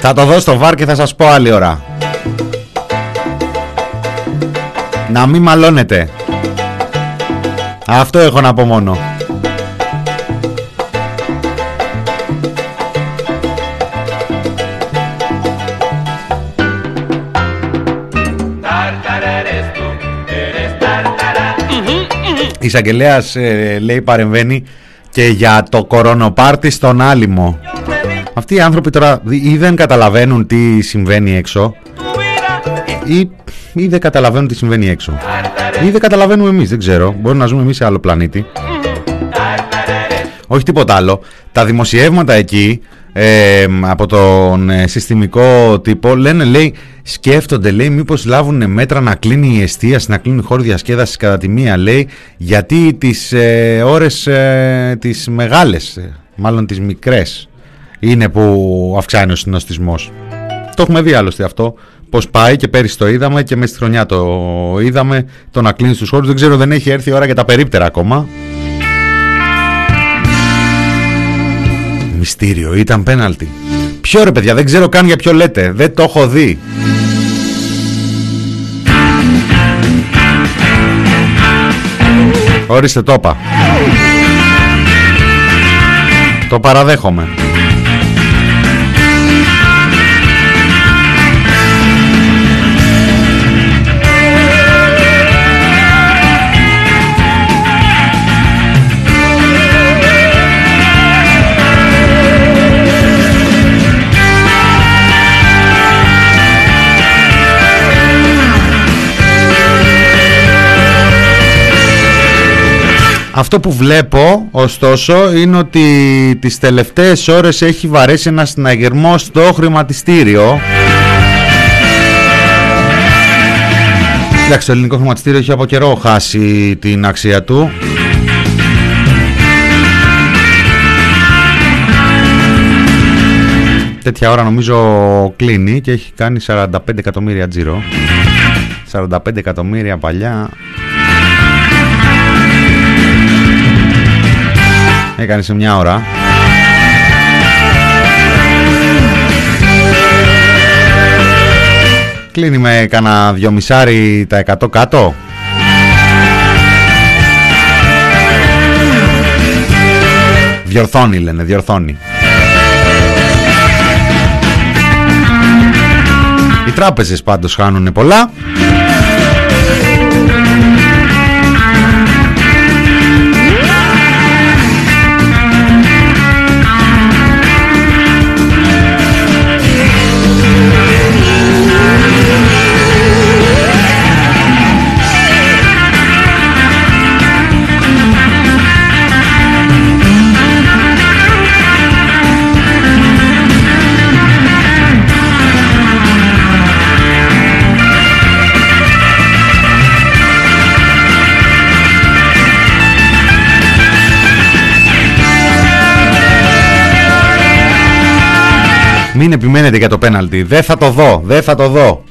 Θα το δω στο βάρ και θα σας πω άλλη ώρα. Να μην μαλώνετε. Αυτό έχω να πω μόνο. Η εισαγγελέας λέει παρεμβαίνει και για το κορονοπάρτι στον Άλυμο. Yo te di Αυτοί οι άνθρωποι τώρα ή δεν καταλαβαίνουν τι συμβαίνει έξω tu vida y ή, ή δεν καταλαβαίνουν τι συμβαίνει έξω. Ή δεν καταλαβαίνουμε εμείς, δεν ξέρω. Μπορεί να ζούμε εμείς σε άλλο πλανήτη. Όχι τίποτα άλλο. Τα δημοσιεύματα εκεί ε, από τον ε, συστημικό τύπο λένε, λέει, σκέφτονται, λέει, μήπως λάβουν μέτρα να κλείνει η εστίαση, να κλείνουν οι χώροι διασκέδασης κατά τη μία, λέει, γιατί τις ε, ώρες ε, τις μεγάλες, ε, μάλλον τις μικρές, είναι που αυξάνει ο συνοστισμός. Το έχουμε δει άλλωστε αυτό. Πώς πάει και πέρυσι το είδαμε και μέσα στη χρονιά το είδαμε. Το να κλείνει του χώρους. Δεν ξέρω, δεν έχει έρθει η ώρα για τα περίπτερα ακόμα. Μυστήριο, ήταν πέναλτι. Ποιο ρε παιδιά, δεν ξέρω καν για ποιο λέτε. Δεν το έχω δει. Ορίστε το είπα. Το παραδέχομαι. Αυτό που βλέπω, ωστόσο, είναι ότι τις τελευταίες ώρες έχει βαρέσει ένα συναγερμό στο χρηματιστήριο. Εντάξει, το ελληνικό χρηματιστήριο έχει από καιρό χάσει την αξία του. Τέτοια ώρα νομίζω κλείνει και έχει κάνει 45 εκατομμύρια τζίρο. 45 εκατομμύρια παλιά Έκανε σε μια ώρα. Κλείνει με κανένα δυο μισάρι τα 100 κάτω. Διορθώνει λένε, διορθώνει. Οι τράπεζες πάντως χάνουν πολλά. Μην επιμένετε για το πέναλτι. Δεν θα το δω. Δεν θα το δω.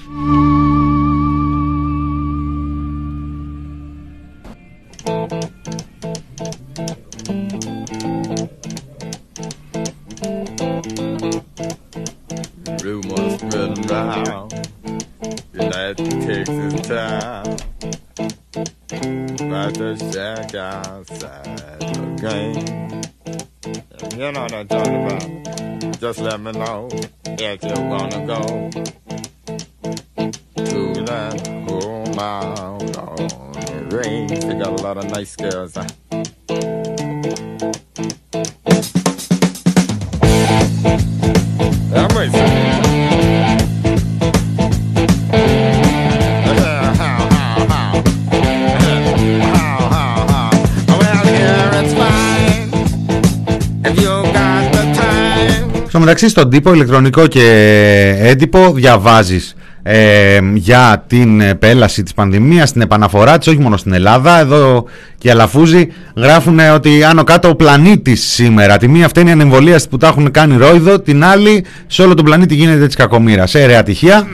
Μεταξύ στον τύπο ηλεκτρονικό και έντυπο διαβάζεις ε, για την επέλαση της πανδημίας, την επαναφορά της, όχι μόνο στην Ελλάδα. Εδώ και οι Αλαφούζοι γράφουν ότι άνω κάτω ο πλανήτης σήμερα. Τη μία αυτή είναι η ανεμβολία που τα έχουν κάνει ρόιδο, την άλλη σε όλο τον πλανήτη γίνεται της κακομήρας. Ε, ρε ατυχία.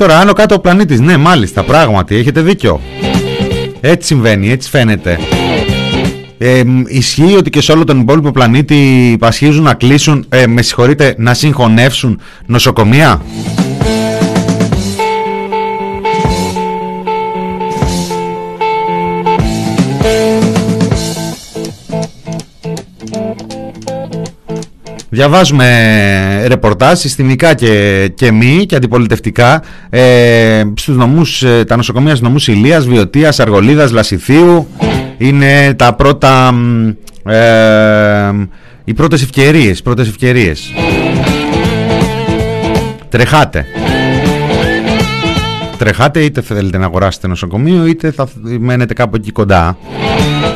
Τώρα άνω κάτω ο πλανήτης, ναι μάλιστα πράγματι έχετε δίκιο. Έτσι συμβαίνει, έτσι φαίνεται. Ε, ισχύει ότι και σε όλο τον υπόλοιπο πλανήτη πασχίζουν να κλείσουν, ε, με συγχωρείτε, να συγχωνεύσουν νοσοκομεία; Διαβάζουμε ρεπορτάζ συστημικά και, και μη και αντιπολιτευτικά ε, στους νομούς, ε, τα νοσοκομεία στους νομούς Ηλίας, Βιωτίας, Αργολίδας, Λασιθίου είναι τα πρώτα ε, οι πρώτες ευκαιρίες, πρώτες ευκαιρίες. Τρεχάτε. Τρεχάτε είτε θέλετε να αγοράσετε νοσοκομείο είτε θα μένετε κάπου εκεί κοντά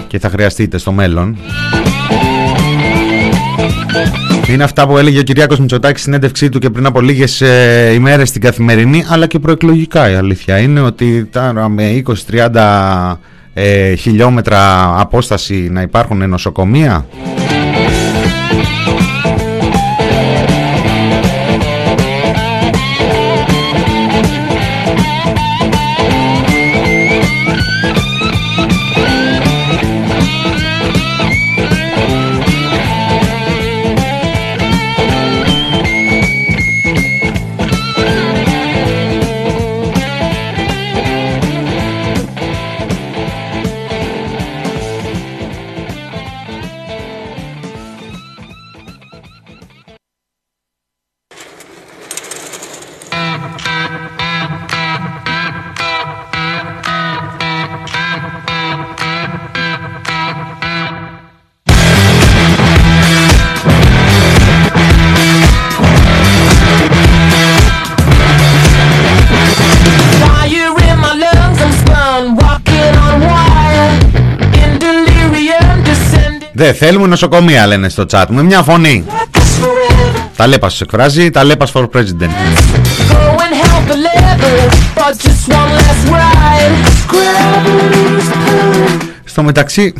και θα χρειαστείτε στο μέλλον. Είναι αυτά που έλεγε ο Κυριάκος Μητσοτάκης στην συνέντευξή του και πριν από λίγες ε, ημέρες στην Καθημερινή αλλά και προεκλογικά η αλήθεια είναι ότι τώρα με 20-30 ε, χιλιόμετρα απόσταση να υπάρχουν νοσοκομεία Δεν θέλουμε νοσοκομεία λένε στο chat με μια φωνή. Τα λέπας σου εκφράζει, τα λέπας for president. Στο μεταξύ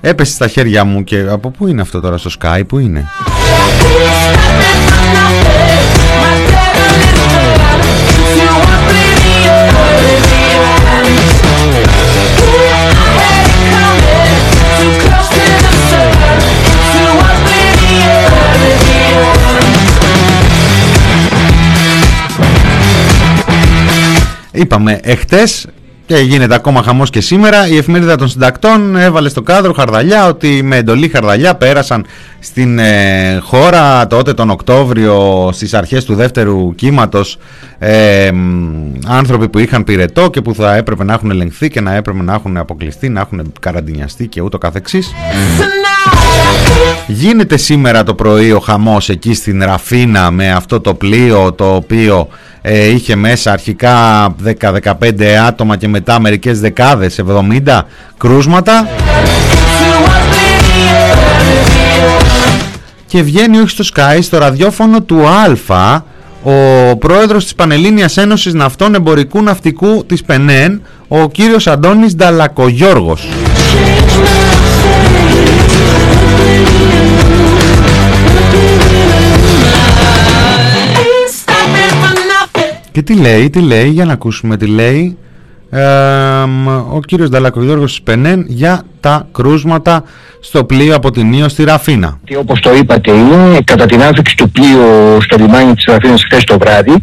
έπεσε στα χέρια μου και από πού είναι αυτό τώρα στο Sky, πού είναι; Είπαμε εχθές και γίνεται ακόμα χαμός και σήμερα η εφημερίδα των συντακτών έβαλε στο κάδρο Χαρδαλιά ότι με εντολή Χαρδαλιά πέρασαν στην ε, χώρα τότε τον Οκτώβριο στις αρχές του δεύτερου κύματος ε, άνθρωποι που είχαν πυρετό και που θα έπρεπε να έχουν ελεγχθεί και να έπρεπε να έχουν αποκλειστεί, να έχουν καραντινιαστεί και ούτω καθεξής. Γίνεται σήμερα το πρωί ο χαμός εκεί στην Ραφίνα με αυτό το πλοίο το οποίο ε, είχε μέσα αρχικά 10-15 άτομα και μετά μερικές δεκάδες, 70 κρούσματα. Και βγαίνει όχι στο Sky, στο ραδιόφωνο του Α ο πρόεδρος της Πανελλήνιας Ένωσης Ναυτών Εμπορικού Ναυτικού της ΠΕΝΕΝ ο κύριος Αντώνης Νταλακογιώργος Και τι λέει, τι λέει, για να ακούσουμε τι λέει. Ο κύριος Νταλακογιώργος Σπενέν για τα κρούσματα στο πλοίο από την Ήο στη Ραφίνα. Και όπως το είπατε είναι κατά την άφηξη του πλοίου στο λιμάνι της Ραφίνας χθες το βράδυ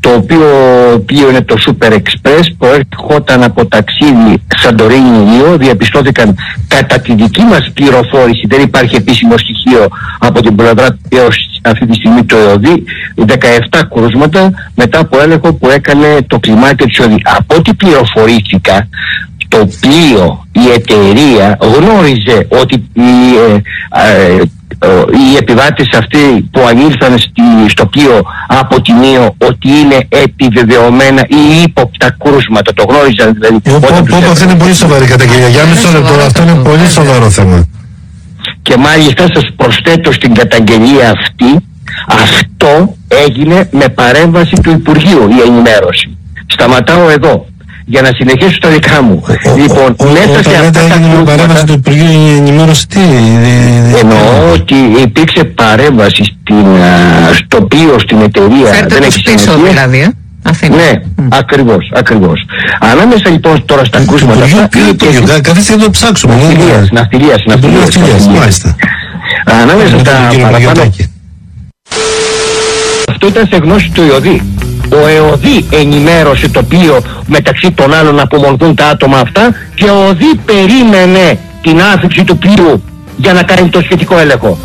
το οποίο πλοίο είναι το Super Express που έρχονταν από ταξίδι Σαντορίνη Ήο διαπιστώθηκαν κατά τη δική μας πληροφόρηση δεν υπάρχει επίσημο στοιχείο από την πλευρά έως αυτή τη στιγμή το ΕΟΔΗ 17 κρούσματα μετά από έλεγχο που έκανε το κλιμάκιο της ΕΟΔΗ. Από ό,τι πληροφορήθηκα το πλοίο, η εταιρεία γνώριζε ότι οι, ε, ε, οι επιβάτες αυτοί που ανήλθαν στη, στο πλοίο από την ΙΟ ότι είναι επιβεβαιωμένα ή ύποπτα κρούσματα. Το γνώριζαν δηλαδή. Όπω αυτό είναι πολύ σοβαρή καταγγελία. Για μισό λεπτό, αυτό είναι πολύ σοβαρό θέμα. Και μάλιστα σας προσθέτω στην καταγγελία αυτή, αυτό έγινε με παρέμβαση του Υπουργείου η ενημέρωση. Σταματάω εδώ για να συνεχίσω τα δικά μου. λοιπόν, ο, μέσα σε αυτά τα κρούσματα... παρέμβαση του Υπουργείου η ενημέρωση τι... Εννοώ ότι υπήρξε παρέμβαση στην, στο πλοίο, στην εταιρεία. Φέρτε τους πίσω δηλαδή, ε. Αθήνα. Ναι, mm. ακριβώς, ακριβώς. Ανάμεσα λοιπόν τώρα στα κρούσματα. Κάθε στιγμή το ψάξουμε. Ναυτιλίας, ναυτιλίας, ναυτιλίας. Μάλιστα. Ανάμεσα στα παραπάνω. Αυτό ήταν σε γνώση του Ιωδή. Ο ΕΟΔΗ ενημέρωσε το πλοίο μεταξύ των άλλων να απομονθούν τα άτομα αυτά και ο ΕΟΔΗ περίμενε την άφηξη του πλοίου για να κάνει το σχετικό έλεγχο.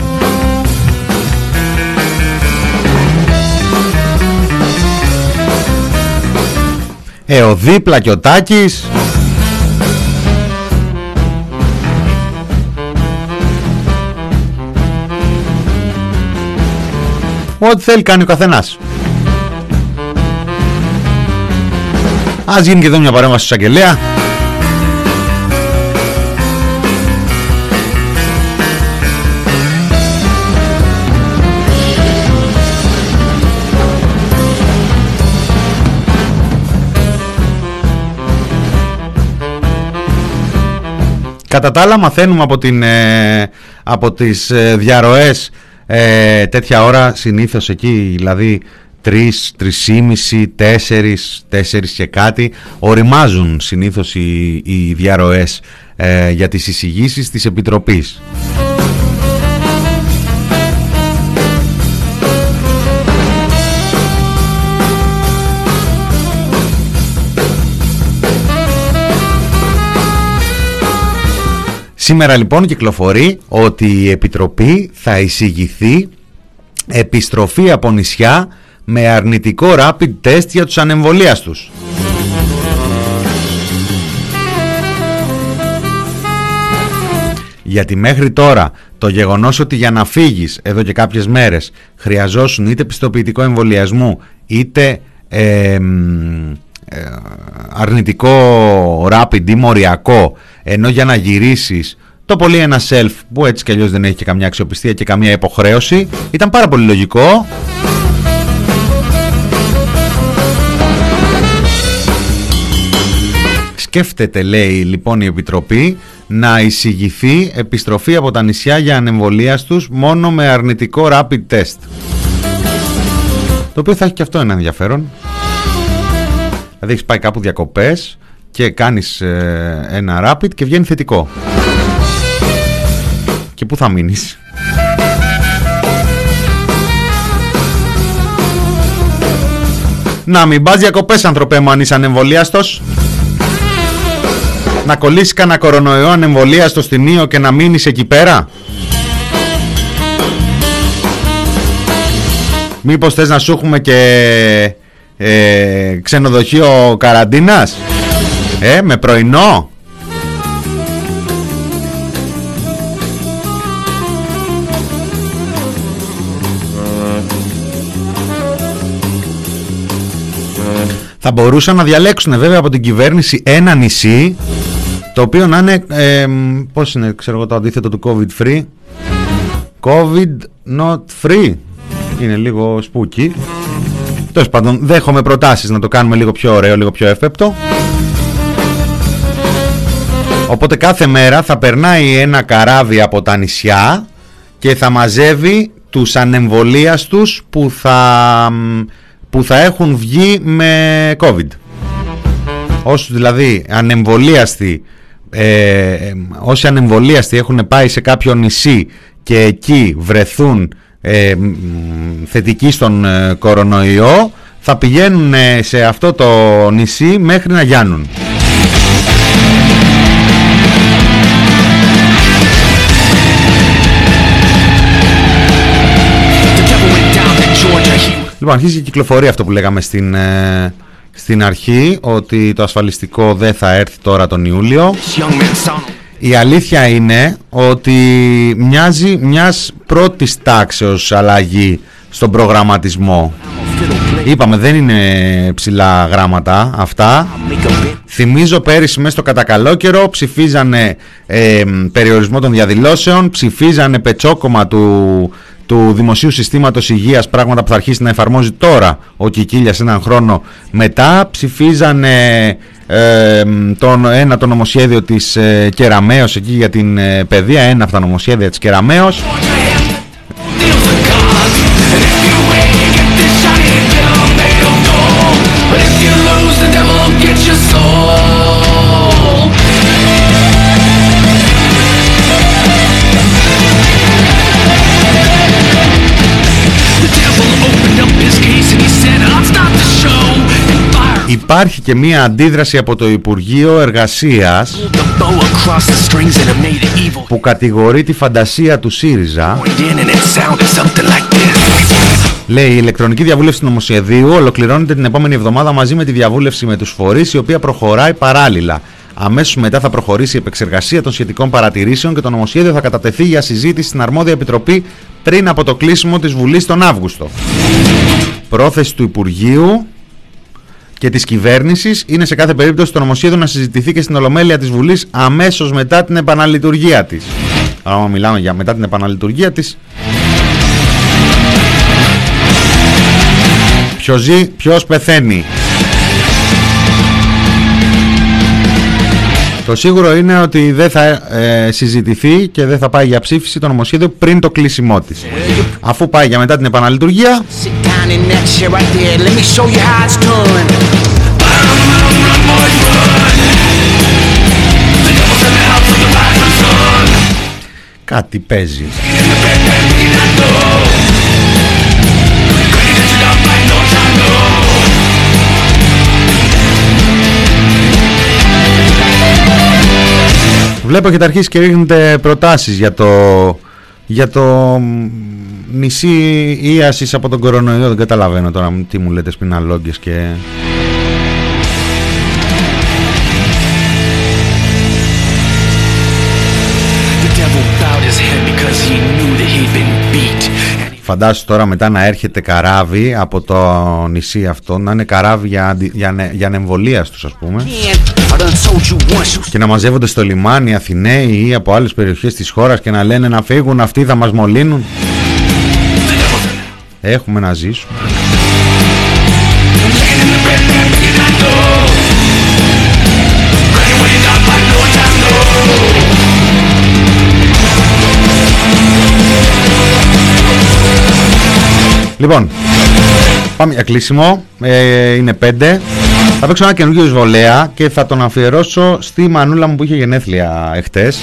ΕΟΔΗ Πλακιωτάκης Ό,τι θέλει κάνει ο καθένας Ας γίνει και εδώ μια παρέμβαση στο εισαγγελέα. Κατά τα άλλα μαθαίνουμε από, την, ε, από τις ε, διαρροές ε, τέτοια ώρα συνήθως εκεί δηλαδή τρεις, τρισήμιση, τέσσερις, τέσσερις και κάτι οριμάζουν συνήθως οι, οι διαρροές ε, για τις εισηγήσεις της Επιτροπής. Σήμερα λοιπόν κυκλοφορεί ότι η Επιτροπή θα εισηγηθεί επιστροφή από νησιά με αρνητικό rapid test για τους ανεμβολίαστους. Γιατί μέχρι τώρα το γεγονός ότι για να φύγεις εδώ και κάποιες μέρες χρειαζόσουν είτε πιστοποιητικό εμβολιασμού είτε ε, αρνητικό rapid ή μοριακό ενώ για να γυρίσεις το πολύ ένα self που έτσι κι αλλιώς δεν έχει και καμιά αξιοπιστία και καμία υποχρέωση ήταν πάρα πολύ λογικό Σκέφτεται, λέει λοιπόν η Επιτροπή, να εισηγηθεί επιστροφή από τα νησιά για ανεμβολίας τους μόνο με αρνητικό rapid test. Το οποίο θα έχει και αυτό ένα ενδιαφέρον. Δηλαδή έχεις πάει κάπου διακοπές και κάνεις ε, ένα rapid και βγαίνει θετικό. Και πού θα μείνεις; Να μην πας διακοπές ανθρωπέ μου αν είσαι ανεμβολίαστος να κολλήσει κανένα κορονοϊό ανεμβολία στο στινίο και να μείνεις εκεί πέρα; Μήπως θες να σου έχουμε και ε, ξενοδοχείο καραντίνας; Ε, με πρωινό; Θα μπορούσαν να διαλέξουν βέβαια από την κυβέρνηση ένα νησί το οποίο να είναι, ε, πώς είναι ξέρω εγώ το αντίθετο του COVID free. COVID not free. Είναι λίγο σπούκι Τέλος πάντων δέχομαι προτάσεις να το κάνουμε λίγο πιο ωραίο, λίγο πιο εύπεπτο. Οπότε κάθε μέρα θα περνάει ένα καράβι από τα νησιά και θα μαζεύει τους ανεμβολίαστους που θα, που θα έχουν βγει με COVID. Όσους δηλαδή ανεμβολίαστοι ε, όσοι ανεμβολίαστοι έχουν πάει σε κάποιο νησί και εκεί βρεθούν ε, θετικοί στον ε, κορονοϊό θα πηγαίνουν ε, σε αυτό το νησί μέχρι να γιάνουν. Λοιπόν, αρχίζει η κυκλοφορία αυτό που λέγαμε στην, ε, στην αρχή ότι το ασφαλιστικό δεν θα έρθει τώρα τον Ιούλιο. Η αλήθεια είναι ότι μοιάζει μιας πρώτης τάξεως αλλαγή στον προγραμματισμό. Είπαμε δεν είναι ψηλά γράμματα αυτά. Θυμίζω πέρυσι μέσα στο κατακαλό καιρό ψηφίζανε ε, περιορισμό των διαδηλώσεων, ψηφίζανε πετσόκομα του του Δημοσίου Συστήματος Υγείας, πράγματα που θα αρχίσει να εφαρμόζει τώρα ο Κικίλιας έναν χρόνο μετά, ψηφίζανε ε, τον, ένα το νομοσχέδιο της ε, Κεραμέως εκεί για την ε, παιδεία, ένα από τα νομοσχέδια της Κεραμέως. Υπάρχει και μία αντίδραση από το Υπουργείο Εργασίας που κατηγορεί τη φαντασία του ΣΥΡΙΖΑ Λέει η ηλεκτρονική διαβούλευση του νομοσχεδίου ολοκληρώνεται την επόμενη εβδομάδα μαζί με τη διαβούλευση με τους φορείς η οποία προχωράει παράλληλα. Αμέσως μετά θα προχωρήσει η επεξεργασία των σχετικών παρατηρήσεων και το νομοσχέδιο θα κατατεθεί για συζήτηση στην αρμόδια επιτροπή πριν από το κλείσιμο της Βουλής τον Αύγουστο. Πρόθεση του Υπουργείου και της κυβέρνησης είναι σε κάθε περίπτωση το νομοσχέδιο να συζητηθεί και στην Ολομέλεια της Βουλής αμέσως μετά την επαναλειτουργία της. Αλλά μιλάμε για μετά την επαναλειτουργία της Ποιος ζει, ποιος πεθαίνει Το σίγουρο είναι ότι δεν θα ε, συζητηθεί και δεν θα πάει για ψήφιση το νομοσχέδιο πριν το κλείσιμό της. Αφού πάει για μετά την επαναλειτουργία. Κάτι παίζει. Βλέπω και αρχίσει και ρίχνετε προτάσεις για το, για το νησί ίασης από τον κορονοϊό. Δεν καταλαβαίνω τώρα τι μου λέτε σπιναλόγγες και... Φαντάσου τώρα μετά να έρχεται καράβι από το νησί αυτό, να είναι καράβι για, αντι- για, ανε- για ανεμβολία τους ας πούμε και να μαζεύονται στο λιμάνι Αθηναίοι ή από άλλες περιοχές της χώρας και να λένε να φύγουν αυτοί θα μας μολύνουν. Έχουμε να ζήσουμε. Λοιπόν, πάμε για κλείσιμο. Ε, είναι πέντε. Θα παίξω ένα καινούργιο εισβολέα και θα τον αφιερώσω στη μανούλα μου που είχε γενέθλια εχθές.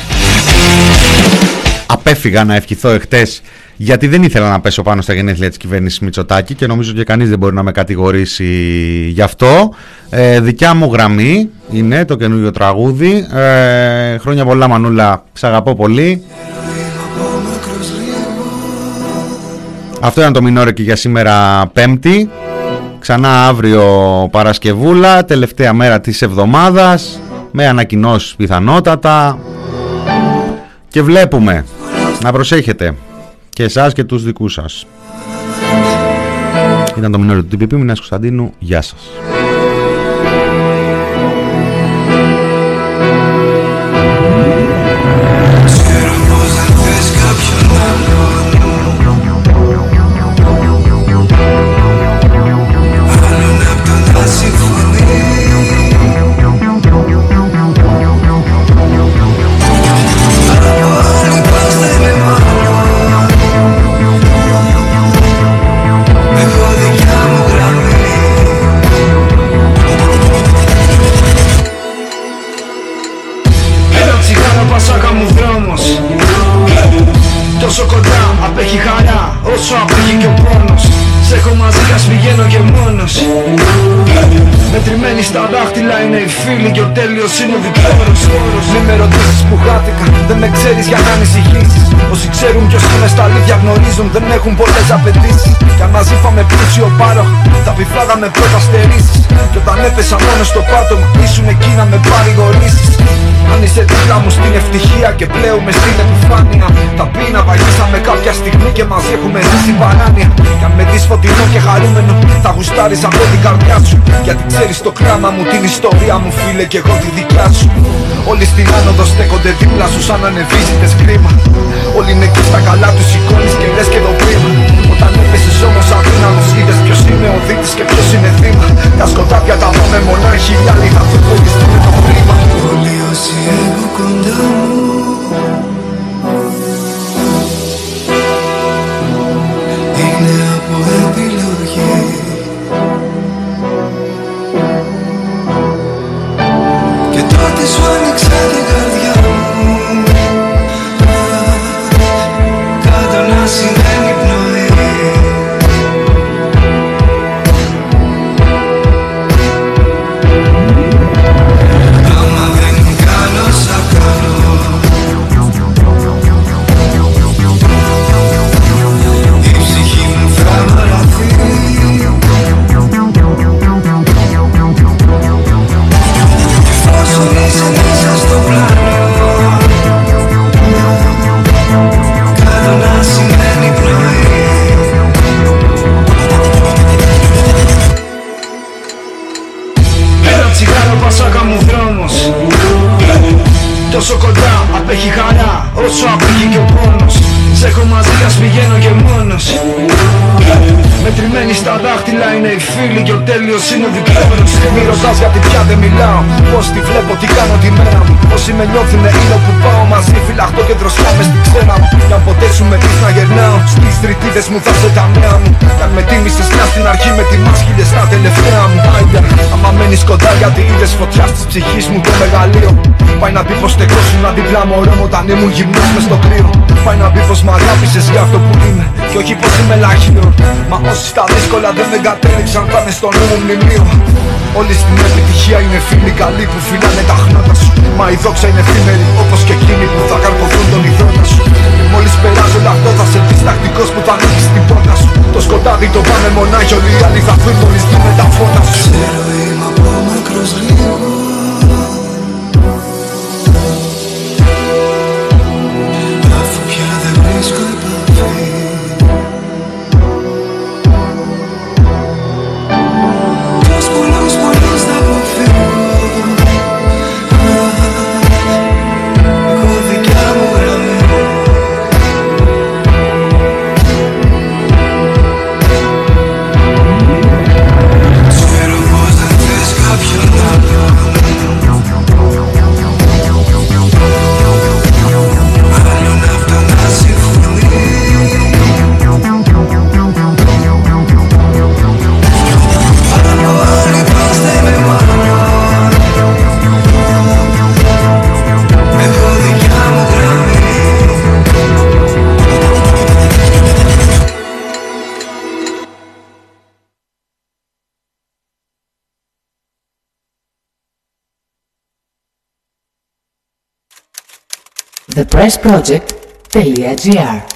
Απέφυγα να ευχηθώ εχθές γιατί δεν ήθελα να πέσω πάνω στα γενέθλια της κυβέρνησης Μητσοτάκη και νομίζω και κανείς δεν μπορεί να με κατηγορήσει γι' αυτό. Ε, δικιά μου γραμμή είναι το καινούργιο τραγούδι. Ε, χρόνια πολλά Μανούλα, σ' αγαπώ πολύ. Αυτό ήταν το μινόρε και για σήμερα Πέμπτη. Ξανά αύριο Παρασκευούλα, τελευταία μέρα της εβδομάδας, με ανακοινώσεις πιθανότατα. Και βλέπουμε, να προσέχετε, και εσάς και τους δικούς σας. Ήταν το μινόρε του TPP, Μινάς Κωνσταντίνου, γεια σας. Πηγαίνω και μόνος Μετρημένοι στα δάχτυλα είναι οι φίλοι και ο τέλειος είναι ο διπλώρος Μη με ρωτήσεις που χάθηκα, δεν με ξέρεις για να ανησυχήσεις. Όσοι ξέρουν ποιος είμαι στα αλήθεια γνωρίζουν, δεν έχουν πολλές απαιτήσεις. Κι αν μαζί πάμε πλούσιο πάροχο, θα πιφάγαμε πρώτα στερήσεις Κι όταν έπεσα μόνο στο πάτο μου, ήσουν εκεί να με παρηγορήσεις. Αν είσαι δίπλα μου στην ευτυχία και πλέον με στην επιφάνεια Θα πει να βαγίσαμε κάποια στιγμή και μαζί έχουμε ζήσει παράνοια Κι αν με δεις φωτεινό και χαρούμενο θα γουστάρεις από την καρδιά σου. Γιατί ξέρεις το κράμα μου, την ιστορία μου φίλε και εγώ τη δικιά σου. Όλοι στην άνοδο στέκονται δίπλα σου σαν ανεβίζητες κρίμα. Όλοι είναι εκεί στα καλά τους σηκώνεις και λες και το πρίμα Όταν έπεσες όμως αδύναμος είδες ποιος είναι ο δίτης και ποιος είναι θύμα. Τα σκοτάδια τα δούμε μονάχοι οι άλλοι θα το χωριστούν το κλίμα Όλοι όσοι έχω κοντά μου βλέπω, τι κάνω τη μέρα μου. Όσοι με νιώθουνε είναι που πάω μαζί Φυλαχτώ και δροσιά μες στην ξένα μου. Κι αν ποτέ σου με πεις να γερνάω. Στις τριτίδες μου θα σε τα νέα μου. Κι αν με τίμησες μια στην αρχή με τιμάς χίλιες στα τελευταία μου. Άιντα, άμα μένεις κοντά γιατί είδες φωτιά στις ψυχής μου το μεγαλείο. Πάει να πει πως στεκόσουν δίπλα μωρό μου όταν ήμουν γυμνός μες στο κρύο Πάει να πει πως μ' αγάπησες για αυτό που είμαι. Και όχι πως είμαι λαχείο Μα όσοι στα δύσκολα δεν με κατέληξαν θα είναι στο νου μου μνημείο. Όλοι στην επιτυχία είναι φίλοι καλοί που φυλάνε τα χνότα σου. Μα η δόξα είναι εφήμερη όπως και εκείνοι που θα καρποθούν τον υδρότα σου. Και μόλις περάσει όλο αυτό θα σε δεις τακτικός που θα ανοίξεις την πόρτα σου. Το σκοτάδι το πάμε μονάχοι όλοι οι άλλοι θα φύγουν μόλις δούμε τα φώτα σου. Ξέρω είμαι από μακρός Press Project, the EGR.